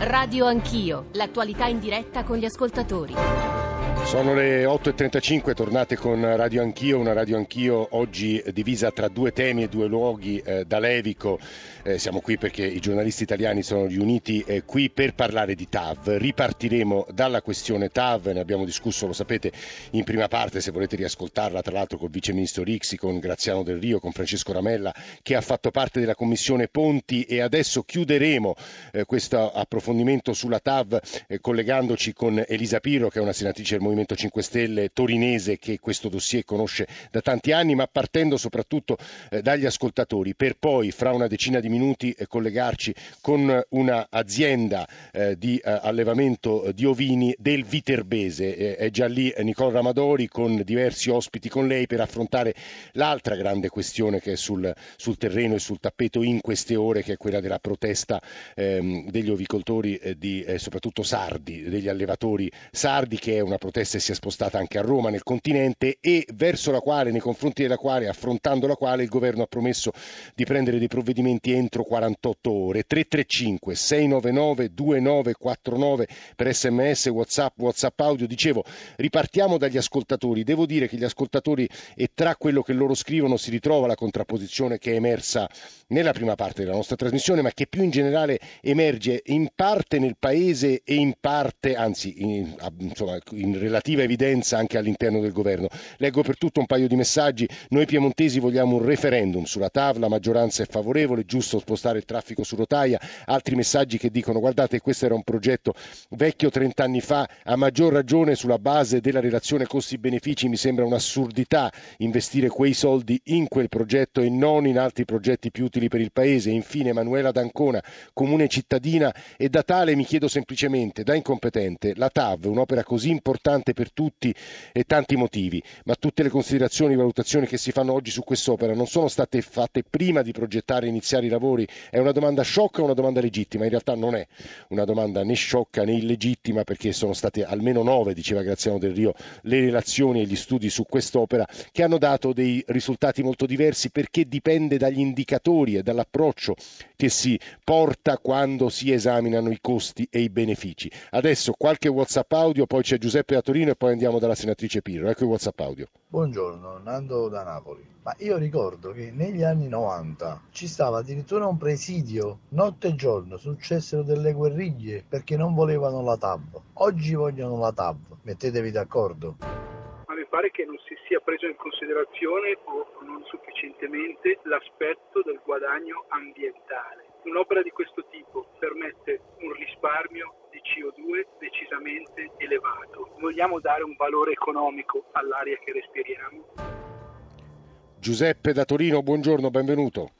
Radio Anch'io, l'attualità in diretta con gli ascoltatori. Sono le 8.35, tornate con Radio Anch'io, una Radio Anch'io oggi divisa tra due temi e due luoghi eh, da Levico. Eh, siamo qui perché i giornalisti italiani sono riuniti eh, qui per parlare di TAV. Ripartiremo dalla questione TAV, ne abbiamo discusso, lo sapete, in prima parte, se volete riascoltarla, tra l'altro col Vice Ministro Rixi, con Graziano Del Rio, con Francesco Ramella, che ha fatto parte della Commissione Ponti e adesso chiuderemo eh, questo approfondimento sulla TAV eh, collegandoci con Elisa Pirro, che è una senatrice del Movimento 5 Stelle torinese che questo dossier conosce da tanti anni, ma partendo soprattutto eh, dagli ascoltatori, per poi fra una decina di minuti eh, collegarci con un'azienda eh, di eh, allevamento di ovini del Viterbese. Eh, è già lì Nicola Ramadori con diversi ospiti con lei per affrontare l'altra grande questione che è sul, sul terreno e sul tappeto in queste ore, che è quella della protesta ehm, degli ovicoltori, eh, di, soprattutto sardi, degli allevatori sardi, che è una protesta che si è spostata anche a Roma, nel continente, e verso la quale, nei confronti della quale, affrontando la quale, il governo ha promesso di prendere dei provvedimenti entro 48 ore. 335 699 2949 per sms, whatsapp, whatsapp audio. Dicevo, ripartiamo dagli ascoltatori. Devo dire che gli ascoltatori e tra quello che loro scrivono si ritrova la contrapposizione che è emersa nella prima parte della nostra trasmissione, ma che più in generale emerge in parte nel paese e in parte, anzi in, insomma, in relativa evidenza anche all'interno del governo. Leggo per tutto un paio di messaggi. Noi piemontesi vogliamo un referendum sulla TAV, la maggioranza è favorevole, giusto spostare il traffico su rotaia. Altri messaggi che dicono guardate questo era un progetto vecchio 30 anni fa, a maggior ragione sulla base della relazione costi-benefici mi sembra un'assurdità investire quei soldi in quel progetto e non in altri progetti più utili per il Paese. Infine Emanuela D'Ancona, comune cittadina e da tale mi chiedo semplicemente, da incompetente, la TAV, un'opera così importante per tutti e tanti motivi, ma tutte le considerazioni e valutazioni che si fanno oggi su quest'opera non sono state fatte prima di progettare e iniziare i lavori? È una domanda sciocca o una domanda legittima? In realtà non è una domanda né sciocca né illegittima perché sono state almeno nove, diceva Graziano Del Rio, le relazioni e gli studi su quest'opera che hanno dato dei risultati molto diversi perché dipende dagli indicatori e dall'approccio che si porta quando si esaminano i costi e i benefici. Adesso qualche WhatsApp audio, poi c'è Giuseppe da Torino e poi andiamo dalla senatrice Pirro. Ecco il WhatsApp audio. Buongiorno, Nando da Napoli. Ma io ricordo che negli anni 90 ci stava addirittura un presidio, notte e giorno, successero delle guerriglie perché non volevano la TAV. Oggi vogliono la TAV. Mettetevi d'accordo pare che non si sia preso in considerazione o non sufficientemente l'aspetto del guadagno ambientale. Un'opera di questo tipo permette un risparmio di CO2 decisamente elevato. Vogliamo dare un valore economico all'aria che respiriamo. Giuseppe da Torino, buongiorno, benvenuto.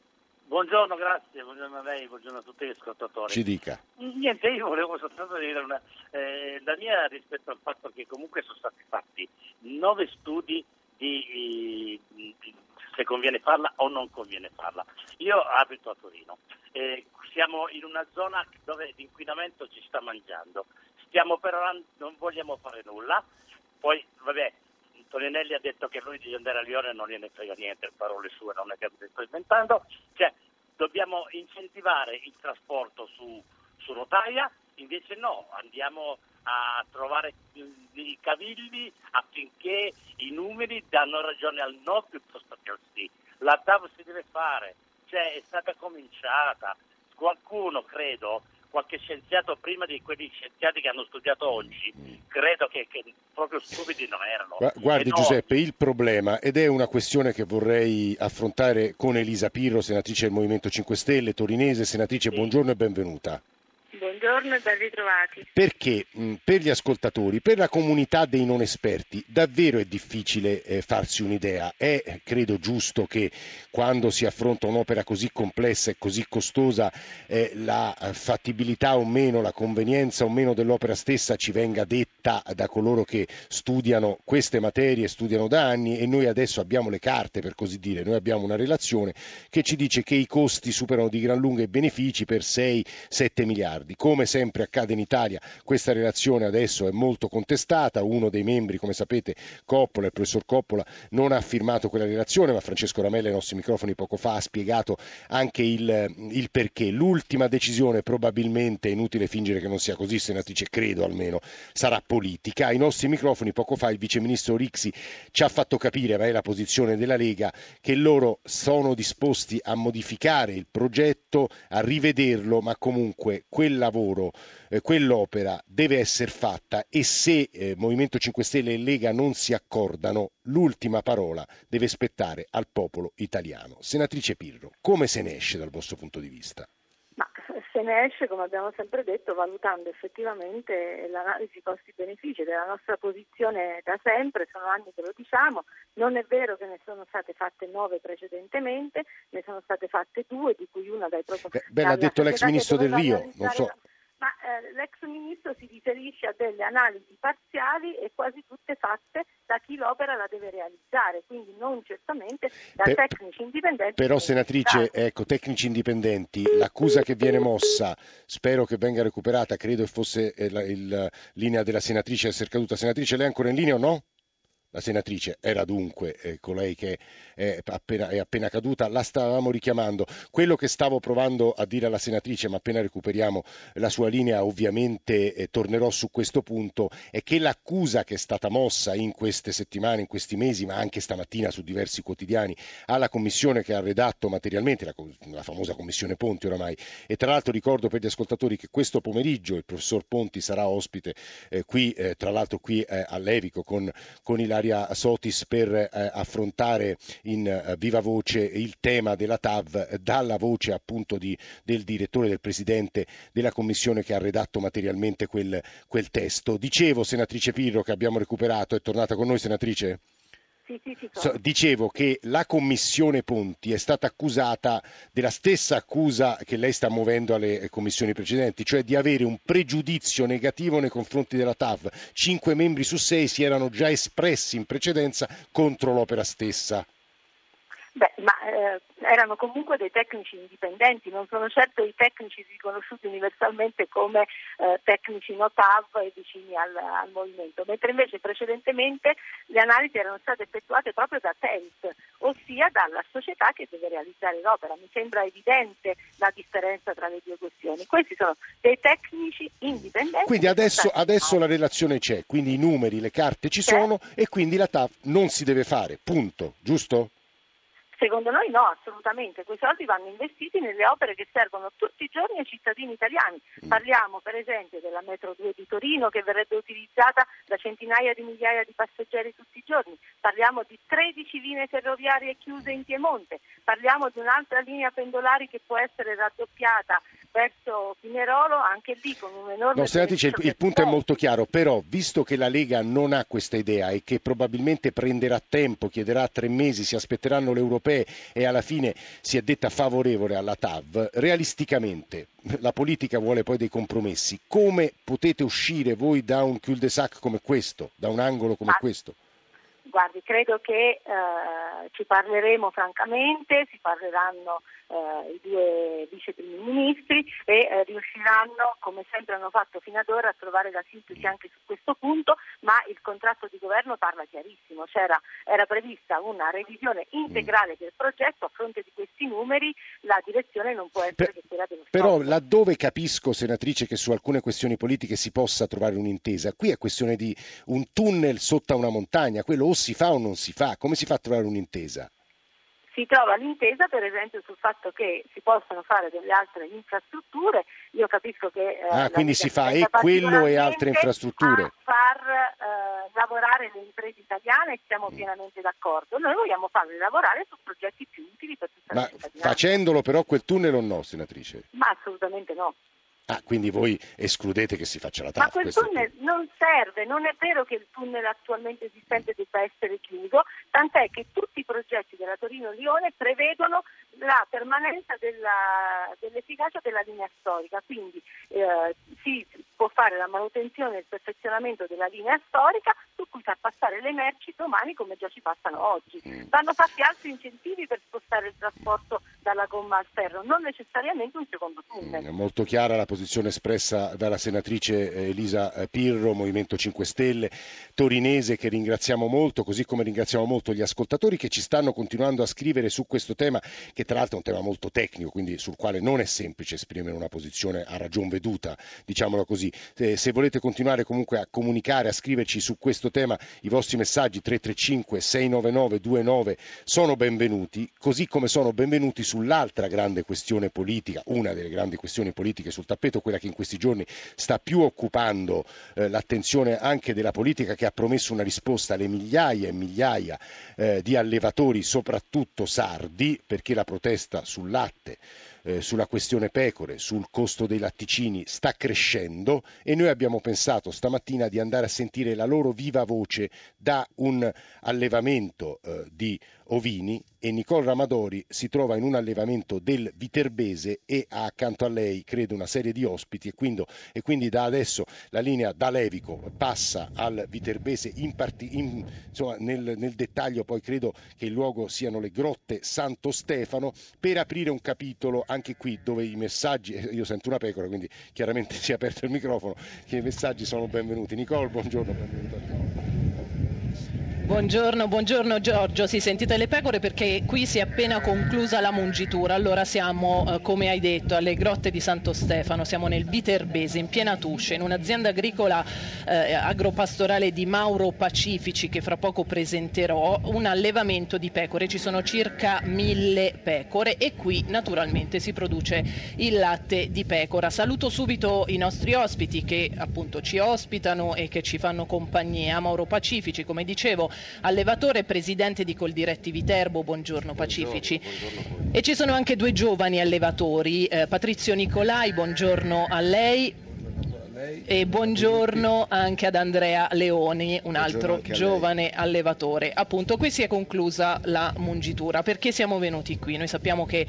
Buongiorno, grazie, buongiorno a lei, buongiorno a tutti gli ascoltatori. Ci dica. Niente, io volevo soltanto dire una, eh, la mia rispetto al fatto che comunque sono stati fatti nove studi di, di, di se conviene farla o non conviene farla. Io abito a Torino, eh, siamo in una zona dove l'inquinamento ci sta mangiando, stiamo però, non vogliamo fare nulla, poi vabbè, Toninelli ha detto che lui di andare a Lione non gliene frega niente, parole sue, non è che le sto inventando, cioè dobbiamo incentivare il trasporto su, su rotaia, invece no, andiamo a trovare i cavilli affinché i numeri danno ragione al no piuttosto che al sì. La TAV si deve fare, cioè è stata cominciata, qualcuno credo qualche scienziato prima di quegli scienziati che hanno studiato oggi, credo che, che proprio stupidi non erano. Guardi Giuseppe, il problema, ed è una questione che vorrei affrontare con Elisa Pirro, senatrice del Movimento 5 Stelle, torinese, senatrice, sì. buongiorno e benvenuta. Buongiorno e ben ritrovati. Perché mh, per gli ascoltatori, per la comunità dei non esperti, davvero è difficile eh, farsi un'idea. È, credo, giusto che quando si affronta un'opera così complessa e così costosa, eh, la fattibilità o meno, la convenienza o meno dell'opera stessa ci venga detta da, coloro che studiano queste materie, studiano da anni e noi adesso abbiamo le carte per così dire, noi abbiamo una relazione che ci dice che i costi superano di gran lunga i benefici per 6-7 miliardi. Come sempre accade in Italia, questa relazione adesso è molto contestata, uno dei membri, come sapete, Coppola, il professor Coppola, non ha firmato quella relazione, ma Francesco Ramella ai nostri microfoni poco fa ha spiegato anche il, il perché. L'ultima decisione probabilmente, è inutile fingere che non sia così, senatrice, credo almeno, sarà politica. Ai nostri microfoni poco fa il viceministro Rixi ci ha fatto capire, ma è la posizione della Lega, che loro sono disposti a modificare il progetto, a rivederlo, ma comunque quel lavoro, eh, quell'opera deve essere fatta e se eh, Movimento 5 Stelle e Lega non si accordano, l'ultima parola deve spettare al popolo italiano. Senatrice Pirro, come se ne esce dal vostro punto di vista? Se ne esce, come abbiamo sempre detto, valutando effettivamente l'analisi costi-benefici della nostra posizione da sempre, sono anni che lo diciamo, non è vero che ne sono state fatte nove precedentemente, ne sono state fatte due, di cui una dai proprio... Beh, l'ha detto l'ex ministro del Rio, non so ma eh, l'ex ministro si riferisce a delle analisi parziali e quasi tutte fatte da chi l'opera la deve realizzare, quindi non certamente da per, tecnici indipendenti. Però senatrice, ecco, tecnici indipendenti, l'accusa che viene mossa, spero che venga recuperata, credo che fosse eh, la linea della senatrice essere caduta. Senatrice, lei è ancora in linea o no? La senatrice era dunque eh, colei che è appena, è appena, caduta, la stavamo richiamando. Quello che stavo provando a dire alla senatrice, ma appena recuperiamo la sua linea ovviamente eh, tornerò su questo punto, è che l'accusa che è stata mossa in queste settimane, in questi mesi, ma anche stamattina su diversi quotidiani, alla commissione che ha redatto materialmente, la, la famosa commissione Ponti oramai, e tra l'altro ricordo per gli ascoltatori che questo pomeriggio il professor Ponti sarà ospite eh, qui, eh, tra l'altro qui eh, a Levico con, con il Ilaria Sotis per eh, affrontare in eh, viva voce il tema della TAV dalla voce appunto di, del direttore, del presidente della commissione che ha redatto materialmente quel, quel testo. Dicevo, senatrice Pirro, che abbiamo recuperato, è tornata con noi, senatrice? Sì, sì, sì, dicevo che la commissione Ponti è stata accusata della stessa accusa che lei sta muovendo alle commissioni precedenti, cioè di avere un pregiudizio negativo nei confronti della TAV. Cinque membri su sei si erano già espressi in precedenza contro l'opera stessa. Beh, ma eh, erano comunque dei tecnici indipendenti, non sono certo i tecnici riconosciuti universalmente come eh, tecnici notav e vicini al, al, movimento, mentre invece precedentemente le analisi erano state effettuate proprio da TELT, ossia dalla società che deve realizzare l'opera. Mi sembra evidente la differenza tra le due questioni. Questi sono dei tecnici indipendenti. Quindi adesso, adesso la relazione c'è, quindi i numeri, le carte ci c'è. sono e quindi la TAV non si deve fare, punto, giusto? Secondo noi no, assolutamente. Quei soldi vanno investiti nelle opere che servono tutti i giorni ai cittadini italiani. Mm. Parliamo per esempio della metro 2 di Torino che verrebbe utilizzata da centinaia di migliaia di passeggeri tutti i giorni. Parliamo di 13 linee ferroviarie chiuse in Piemonte. Parliamo di un'altra linea pendolari che può essere raddoppiata verso Pinerolo, anche lì con un enorme... No, senatrice, il, il punto è molto chiaro, però visto che la Lega non ha questa idea e che probabilmente prenderà tempo, chiederà tre mesi, si aspetteranno le europee e alla fine si è detta favorevole alla TAV, realisticamente la politica vuole poi dei compromessi. Come potete uscire voi da un cul-de-sac come questo, da un angolo come ah. questo? Guardi, credo che eh, ci parleremo francamente, si parleranno eh, i due vice primi ministri e eh, riusciranno, come sempre hanno fatto fino ad ora, a trovare la sintesi anche su questo punto, ma il contratto di governo parla chiarissimo, C'era, era prevista una revisione integrale del progetto, a fronte di questi numeri la direzione non può essere per, che quella dello Stato. Però laddove capisco, senatrice, che su alcune questioni politiche si possa trovare un'intesa, qui è questione di un tunnel sotto una montagna, quello o si fa o non si fa, come si fa a trovare un'intesa? Si trova l'intesa per esempio sul fatto che si possono fare delle altre infrastrutture, io capisco che... Eh, ah, quindi si fa e quello e altre infrastrutture. A far eh, lavorare le imprese italiane e siamo mm. pienamente d'accordo. Noi vogliamo farle lavorare su progetti più utili per tutta Ma la cittadinanza. Facendolo però quel tunnel o no, senatrice? Ma assolutamente no. Ah, quindi voi escludete che si faccia la TAF? Ma quel tunnel non serve, non è vero che il tunnel attualmente esistente debba essere chiuso, tant'è che tutti i progetti della Torino-Lione prevedono la permanenza della, dell'efficacia della linea storica, quindi eh, si può fare la manutenzione e il perfezionamento della linea storica su cui far passare le merci domani come già ci passano oggi. Mm. Vanno fatti altri incentivi per spostare il trasporto dalla gomma al ferro, non necessariamente un secondo tunnel. È mm, molto chiara la posizione espressa dalla senatrice eh, Elisa eh, Pirro, Movimento 5 Stelle, torinese, che ringraziamo molto, così come ringraziamo molto gli ascoltatori che ci stanno continuando a scrivere su questo tema, che tra l'altro è un tema molto tecnico, quindi sul quale non è semplice esprimere una posizione a ragion veduta, diciamolo così. Se volete continuare comunque a comunicare, a scriverci su questo tema, i vostri messaggi 335 699 29 sono benvenuti, così come sono benvenuti sull'altra grande questione politica, una delle grandi questioni politiche sul tappeto, quella che in questi giorni sta più occupando eh, l'attenzione anche della politica che ha promesso una risposta alle migliaia e migliaia eh, di allevatori, soprattutto sardi, perché la protesta sul latte eh, sulla questione pecore, sul costo dei latticini sta crescendo e noi abbiamo pensato stamattina di andare a sentire la loro viva voce da un allevamento eh, di ovini e Nicole Ramadori si trova in un allevamento del Viterbese e ha accanto a lei credo una serie di ospiti e quindi, e quindi da adesso la linea da Levico passa al Viterbese in parti, in, insomma, nel, nel dettaglio poi credo che il luogo siano le grotte Santo Stefano. Per aprire un capitolo anche qui dove i messaggi, eh, io sento una pecora quindi chiaramente si è aperto il microfono, che i messaggi sono benvenuti. Nicole, buongiorno, benvenuto a Buongiorno, buongiorno Giorgio, si sentite le pecore perché qui si è appena conclusa la mungitura, allora siamo eh, come hai detto alle grotte di Santo Stefano, siamo nel Viterbese in piena Tusce in un'azienda agricola eh, agropastorale di Mauro Pacifici che fra poco presenterò, un allevamento di pecore, ci sono circa mille pecore e qui naturalmente si produce il latte di pecora. Saluto subito i nostri ospiti che appunto ci ospitano e che ci fanno compagnia, Mauro Pacifici come dicevo allevatore e presidente di Coldiretti Viterbo. Buongiorno Pacifici. Buongiorno, buongiorno e ci sono anche due giovani allevatori, eh, Patrizio Nicolai, buongiorno a lei e buongiorno anche ad Andrea Leoni, un altro giovane allevatore. Appunto, qui si è conclusa la mungitura. Perché siamo venuti qui? Noi sappiamo che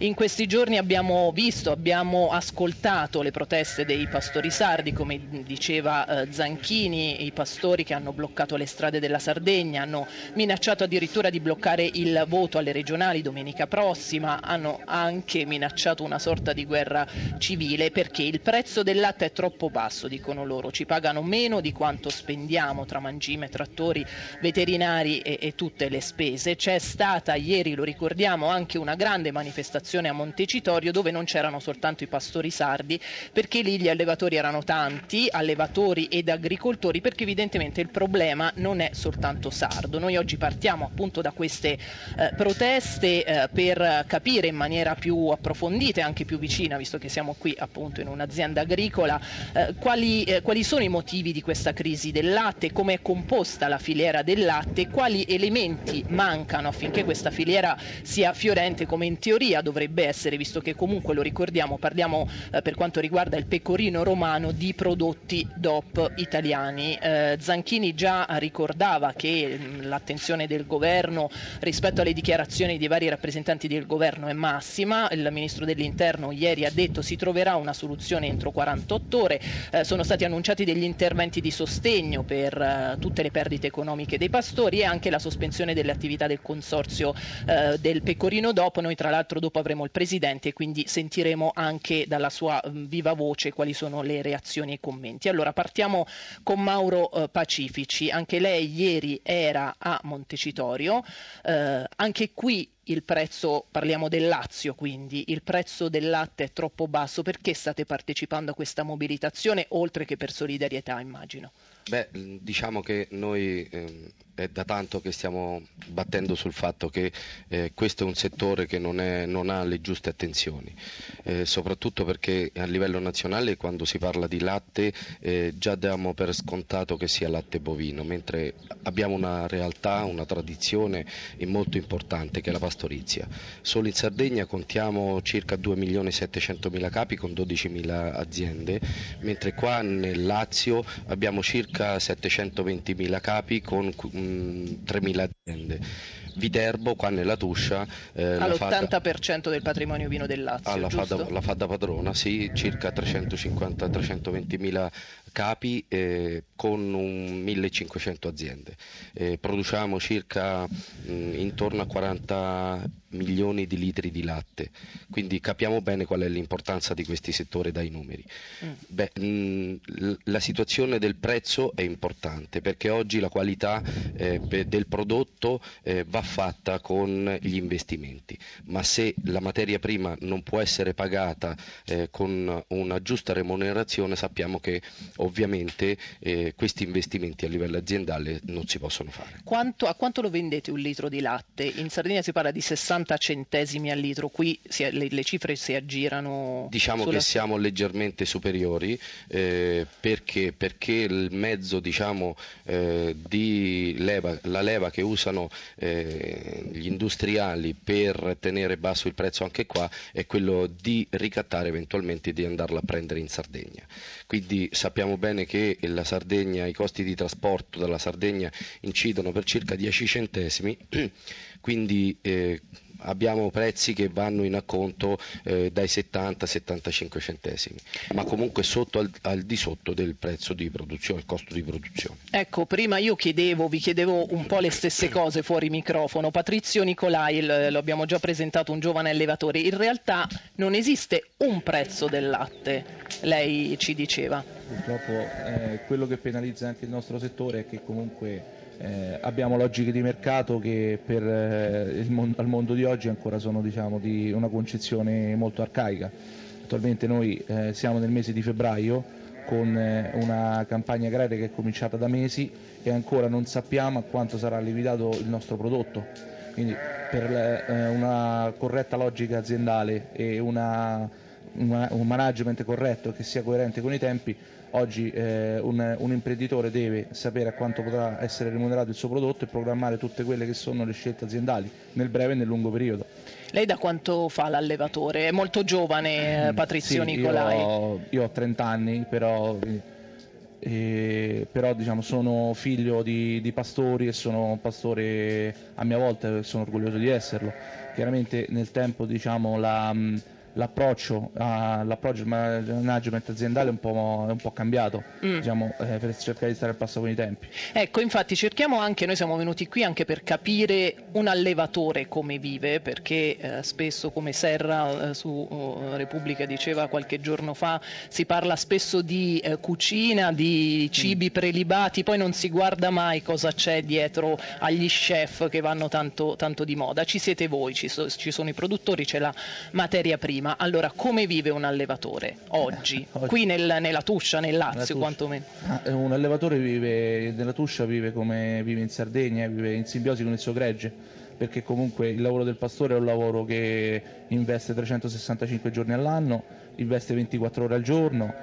in questi giorni abbiamo visto, abbiamo ascoltato le proteste dei pastori sardi, come diceva eh, Zanchini, i pastori che hanno bloccato le strade della Sardegna, hanno minacciato addirittura di bloccare il voto alle regionali domenica prossima, hanno anche minacciato una sorta di guerra civile perché il prezzo del latte è troppo basso, dicono loro, ci pagano meno di quanto spendiamo tra mangime, trattori, veterinari e, e tutte le spese. C'è stata ieri, lo ricordiamo, anche una grande manifestazione a Montecitorio dove non c'erano soltanto i pastori sardi, perché lì gli allevatori erano tanti, allevatori ed agricoltori, perché evidentemente il problema non è soltanto sardo. Noi oggi partiamo appunto da queste eh, proteste eh, per capire in maniera più approfondita e anche più vicina, visto che siamo qui appunto in un'azienda agricola, eh, quali, eh, quali, sono i motivi di questa crisi del latte, come è composta la filiera del latte, quali elementi mancano affinché questa filiera sia fiorente come in teoria dovrebbe essere, visto che comunque lo ricordiamo, parliamo eh, per quanto riguarda il pecorino romano di prodotti DOP italiani. Eh, Zanchini già ricordava che mm, l'attenzione del governo rispetto alle dichiarazioni dei vari rappresentanti del governo è massima, il ministro dell'interno ieri ha detto si troverà una soluzione entro 48 ore, eh, sono stati annunciati degli interventi di sostegno per eh, tutte le perdite economiche dei pastori e anche la sospensione delle attività del consorzio eh, del pecorino dopo. Noi tra l'altro dopo avremo il presidente quindi sentiremo anche dalla sua mm, viva voce quali sono le reazioni e i commenti. Allora partiamo con Mauro eh, Pacifici, anche lei ieri era a Montecitorio, eh, anche qui il prezzo, parliamo del Lazio quindi, il prezzo del latte è troppo basso, perché state partecipando a questa mobilitazione oltre che per solidarietà immagino? Beh, diciamo che noi eh, è da tanto che stiamo battendo sul fatto che eh, questo è un settore che non, è, non ha le giuste attenzioni, eh, soprattutto perché a livello nazionale quando si parla di latte eh, già diamo per scontato che sia latte bovino, mentre abbiamo una realtà, una tradizione molto importante che è la pastorizia. Solo in Sardegna contiamo circa 2 milioni e 700 mila capi con 12 mila aziende, mentre qua nel Lazio abbiamo circa circa 720.000 capi con mm, 3.000 aziende. Viterbo qua nella Tuscia eh, all'80% del patrimonio vino del Lazio la fa, da, la fa da padrona sì circa 350-320 mila capi eh, con un 1500 aziende eh, produciamo circa mh, mm, intorno a 40 milioni di litri di latte quindi capiamo bene qual è l'importanza di questi settori dai numeri mm. Beh, mh, mm, la situazione del prezzo è importante perché oggi la qualità eh, del prodotto eh, va fatta con gli investimenti, ma se la materia prima non può essere pagata eh, con una giusta remunerazione sappiamo che ovviamente eh, questi investimenti a livello aziendale non si possono fare. Quanto, a quanto lo vendete un litro di latte? In Sardegna si parla di 60 centesimi al litro, qui si, le, le, cifre si aggirano? Diciamo sulla... che siamo leggermente superiori eh, perché, perché, il mezzo diciamo, eh, di leva, la leva che usano eh, gli industriali per tenere basso il prezzo anche qua è quello di ricattare eventualmente di andarla a prendere in Sardegna. Quindi sappiamo bene che la Sardegna, i costi di trasporto dalla Sardegna incidono per circa 10 centesimi, quindi eh, abbiamo prezzi che vanno in acconto eh, dai 70 75 centesimi, ma comunque sotto al, al, di sotto del prezzo di produzione, il costo di produzione. Ecco, prima io chiedevo, vi chiedevo un po' le stesse cose fuori microfono. Patrizio Nicolai, lo abbiamo già presentato, un giovane allevatore. In realtà non esiste un prezzo del latte, lei ci diceva. Purtroppo eh, quello che penalizza anche il nostro settore è che comunque eh, abbiamo logiche di mercato che per eh, mon- al mondo di oggi ancora sono diciamo, di una concezione molto arcaica. Attualmente noi eh, siamo nel mese di febbraio con eh, una campagna agraria che è cominciata da mesi e ancora non sappiamo a quanto sarà lievitato il nostro prodotto. Quindi per eh, una corretta logica aziendale e una, un management corretto che sia coerente con i tempi Oggi eh, un, un, imprenditore deve sapere a quanto potrà essere remunerato il suo prodotto e programmare tutte quelle che sono le scelte aziendali nel breve e nel lungo periodo. Lei da quanto fa l'allevatore? È molto giovane eh, Patrizio sì, Nicolai. Io ho, io ho 30 anni, però, eh, però diciamo, sono figlio di, di, pastori e sono pastore a mia volta e sono orgoglioso di esserlo. Chiaramente nel tempo diciamo, la l'approccio, all'approccio al management aziendale è un po', è un po cambiato mm. diciamo, eh, per cercare di stare al passo con i tempi. Ecco, infatti cerchiamo anche, noi siamo venuti qui anche per capire un allevatore come vive, perché eh, spesso come Serra eh, su uh, Repubblica diceva qualche giorno fa, si parla spesso di eh, cucina, di cibi mm. prelibati, poi non si guarda mai cosa c'è dietro agli chef che vanno tanto, tanto di moda. Ci siete voi, ci, so, ci sono i produttori, c'è la materia prima prima. Allora, come vive un allevatore oggi? oggi. Qui nel, nella Tuscia, nel Lazio quantomeno? Ah, un allevatore vive nella Tuscia, vive come vive in Sardegna, vive in simbiosi con il suo gregge perché comunque il lavoro del pastore è un lavoro che investe 365 giorni all'anno, investe 24 ore al giorno,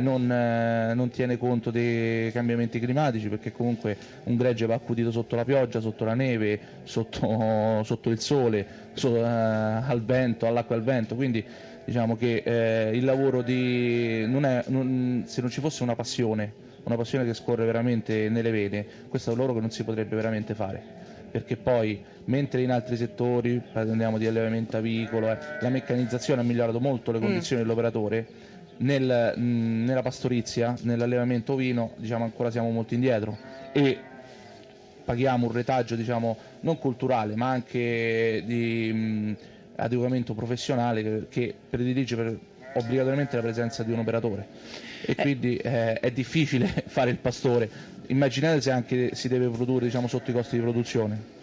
non, eh, non, tiene conto dei cambiamenti climatici perché comunque un gregge va accudito sotto la pioggia, sotto la neve, sotto, sotto il sole, so, eh, al vento, all'acqua e al vento, quindi diciamo che eh, il lavoro di, non è, non, se non ci fosse una passione, una passione che scorre veramente nelle vene, questo è un lavoro che non si potrebbe veramente fare perché poi mentre in altri settori, parliamo di allevamento avicolo, eh, la meccanizzazione ha migliorato molto le mm. condizioni mm. dell'operatore, nel, mh, nella pastorizia, nell'allevamento ovino, diciamo ancora siamo molto indietro e paghiamo un retaggio diciamo, non culturale ma anche di mh, adeguamento professionale che, che predilige per, obbligatoriamente la presenza di un operatore e eh. quindi eh, è difficile fare il pastore. Immaginate se anche si deve produrre diciamo, sotto i costi di produzione.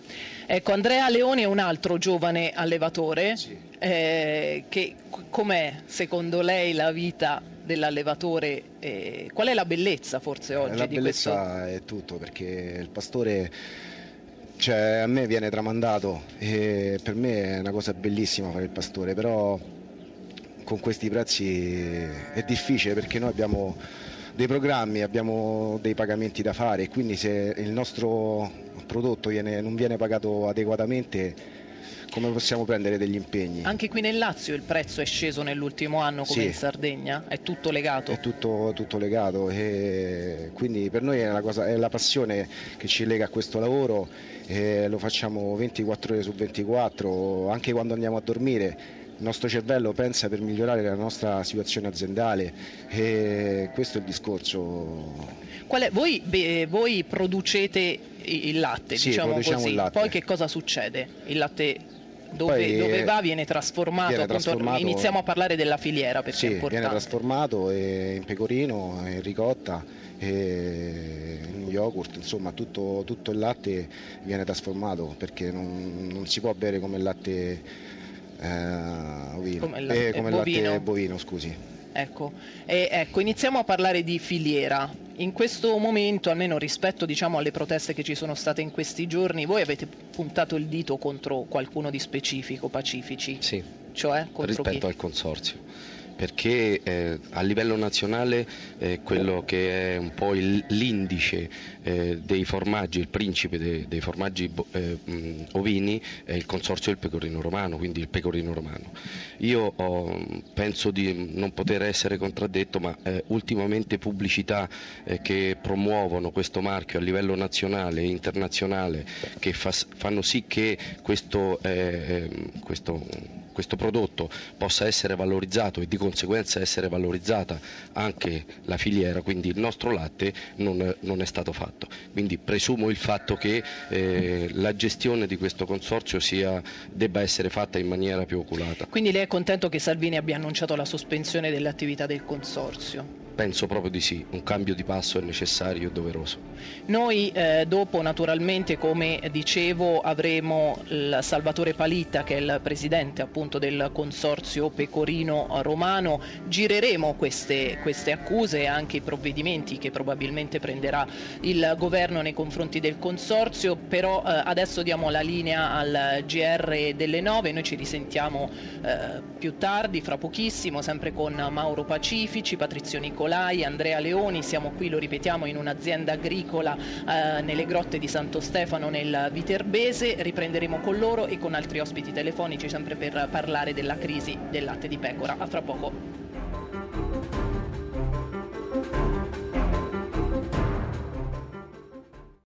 Ecco, Andrea Leoni è un altro giovane allevatore. Sì. Eh, che, com'è secondo lei la vita dell'allevatore? Eh, qual è la bellezza forse oggi? La di bellezza questo? è tutto perché il pastore cioè, a me viene tramandato e per me è una cosa bellissima fare il pastore, però con questi prezzi è difficile perché noi abbiamo dei programmi, abbiamo dei pagamenti da fare e quindi se il nostro prodotto viene, non viene pagato adeguatamente come possiamo prendere degli impegni. Anche qui nel Lazio il prezzo è sceso nell'ultimo anno come Sì. in Sardegna? È tutto legato? È tutto, tutto legato e quindi per noi è, una cosa- è la passione che ci lega a questo lavoro e lo facciamo 24 ore su 24, anche quando andiamo a dormire. Il nostro cervello pensa per migliorare la nostra situazione aziendale e questo è il discorso. È- voi, beh, voi producete il latte, Sì, diciamo così. il latte. Poi che cosa succede? Il latte dove, Poi, dove eh, va viene trasformato, viene trasformato- iniziamo a parlare della filiera perché Sì, viene trasformato eh, in pecorino, in ricotta, eh, in yogurt, insomma tutto, tutto il latte viene trasformato perché non, non si può bere come il latte ovino, Come il latte eh, come bovino. latte bovino, scusi. Ecco, E, ecco, iniziamo a parlare di filiera. In questo momento, almeno rispetto diciamo, alle proteste che ci sono state in questi giorni, voi avete puntato il dito contro qualcuno di specifico, Pacifici? Sì, Cioè, contro rispetto chi? al consorzio perché eh, a livello nazionale eh, quello che è un po' il- l'indice eh, dei formaggi, il principe de- dei formaggi bo- eh, ovini è il consorzio del pecorino romano, quindi il pecorino romano. Io ho- penso di non poter essere contraddetto, ma eh, ultimamente pubblicità eh, che promuovono questo marchio a livello nazionale e internazionale che fa- fanno sì che questo, questo questo prodotto possa essere valorizzato e di conseguenza essere valorizzata anche la filiera, quindi il nostro latte non, non è stato fatto. Quindi presumo il fatto che eh, la gestione di questo consorzio sia, debba essere fatta in maniera più oculata. Quindi lei è contento che Salvini abbia annunciato la sospensione delle attività del consorzio? Penso proprio di sì, un cambio di passo è necessario e doveroso. Noi eh, dopo naturalmente come dicevo avremo il Salvatore Palitta che è il presidente appunto del consorzio Pecorino Romano, gireremo queste, queste accuse e anche i provvedimenti che probabilmente prenderà il governo nei confronti del consorzio, però eh, adesso diamo la linea al GR delle 9, noi ci risentiamo eh, più tardi, fra pochissimo, sempre con Mauro Pacifici, Patrizio Nicolai, Andrea Leoni, siamo qui, lo ripetiamo, in un'azienda agricola eh, nelle grotte di Santo Stefano nel Viterbese, riprenderemo con loro e con altri ospiti telefonici sempre per parlare della crisi del latte di pecora. A fra poco.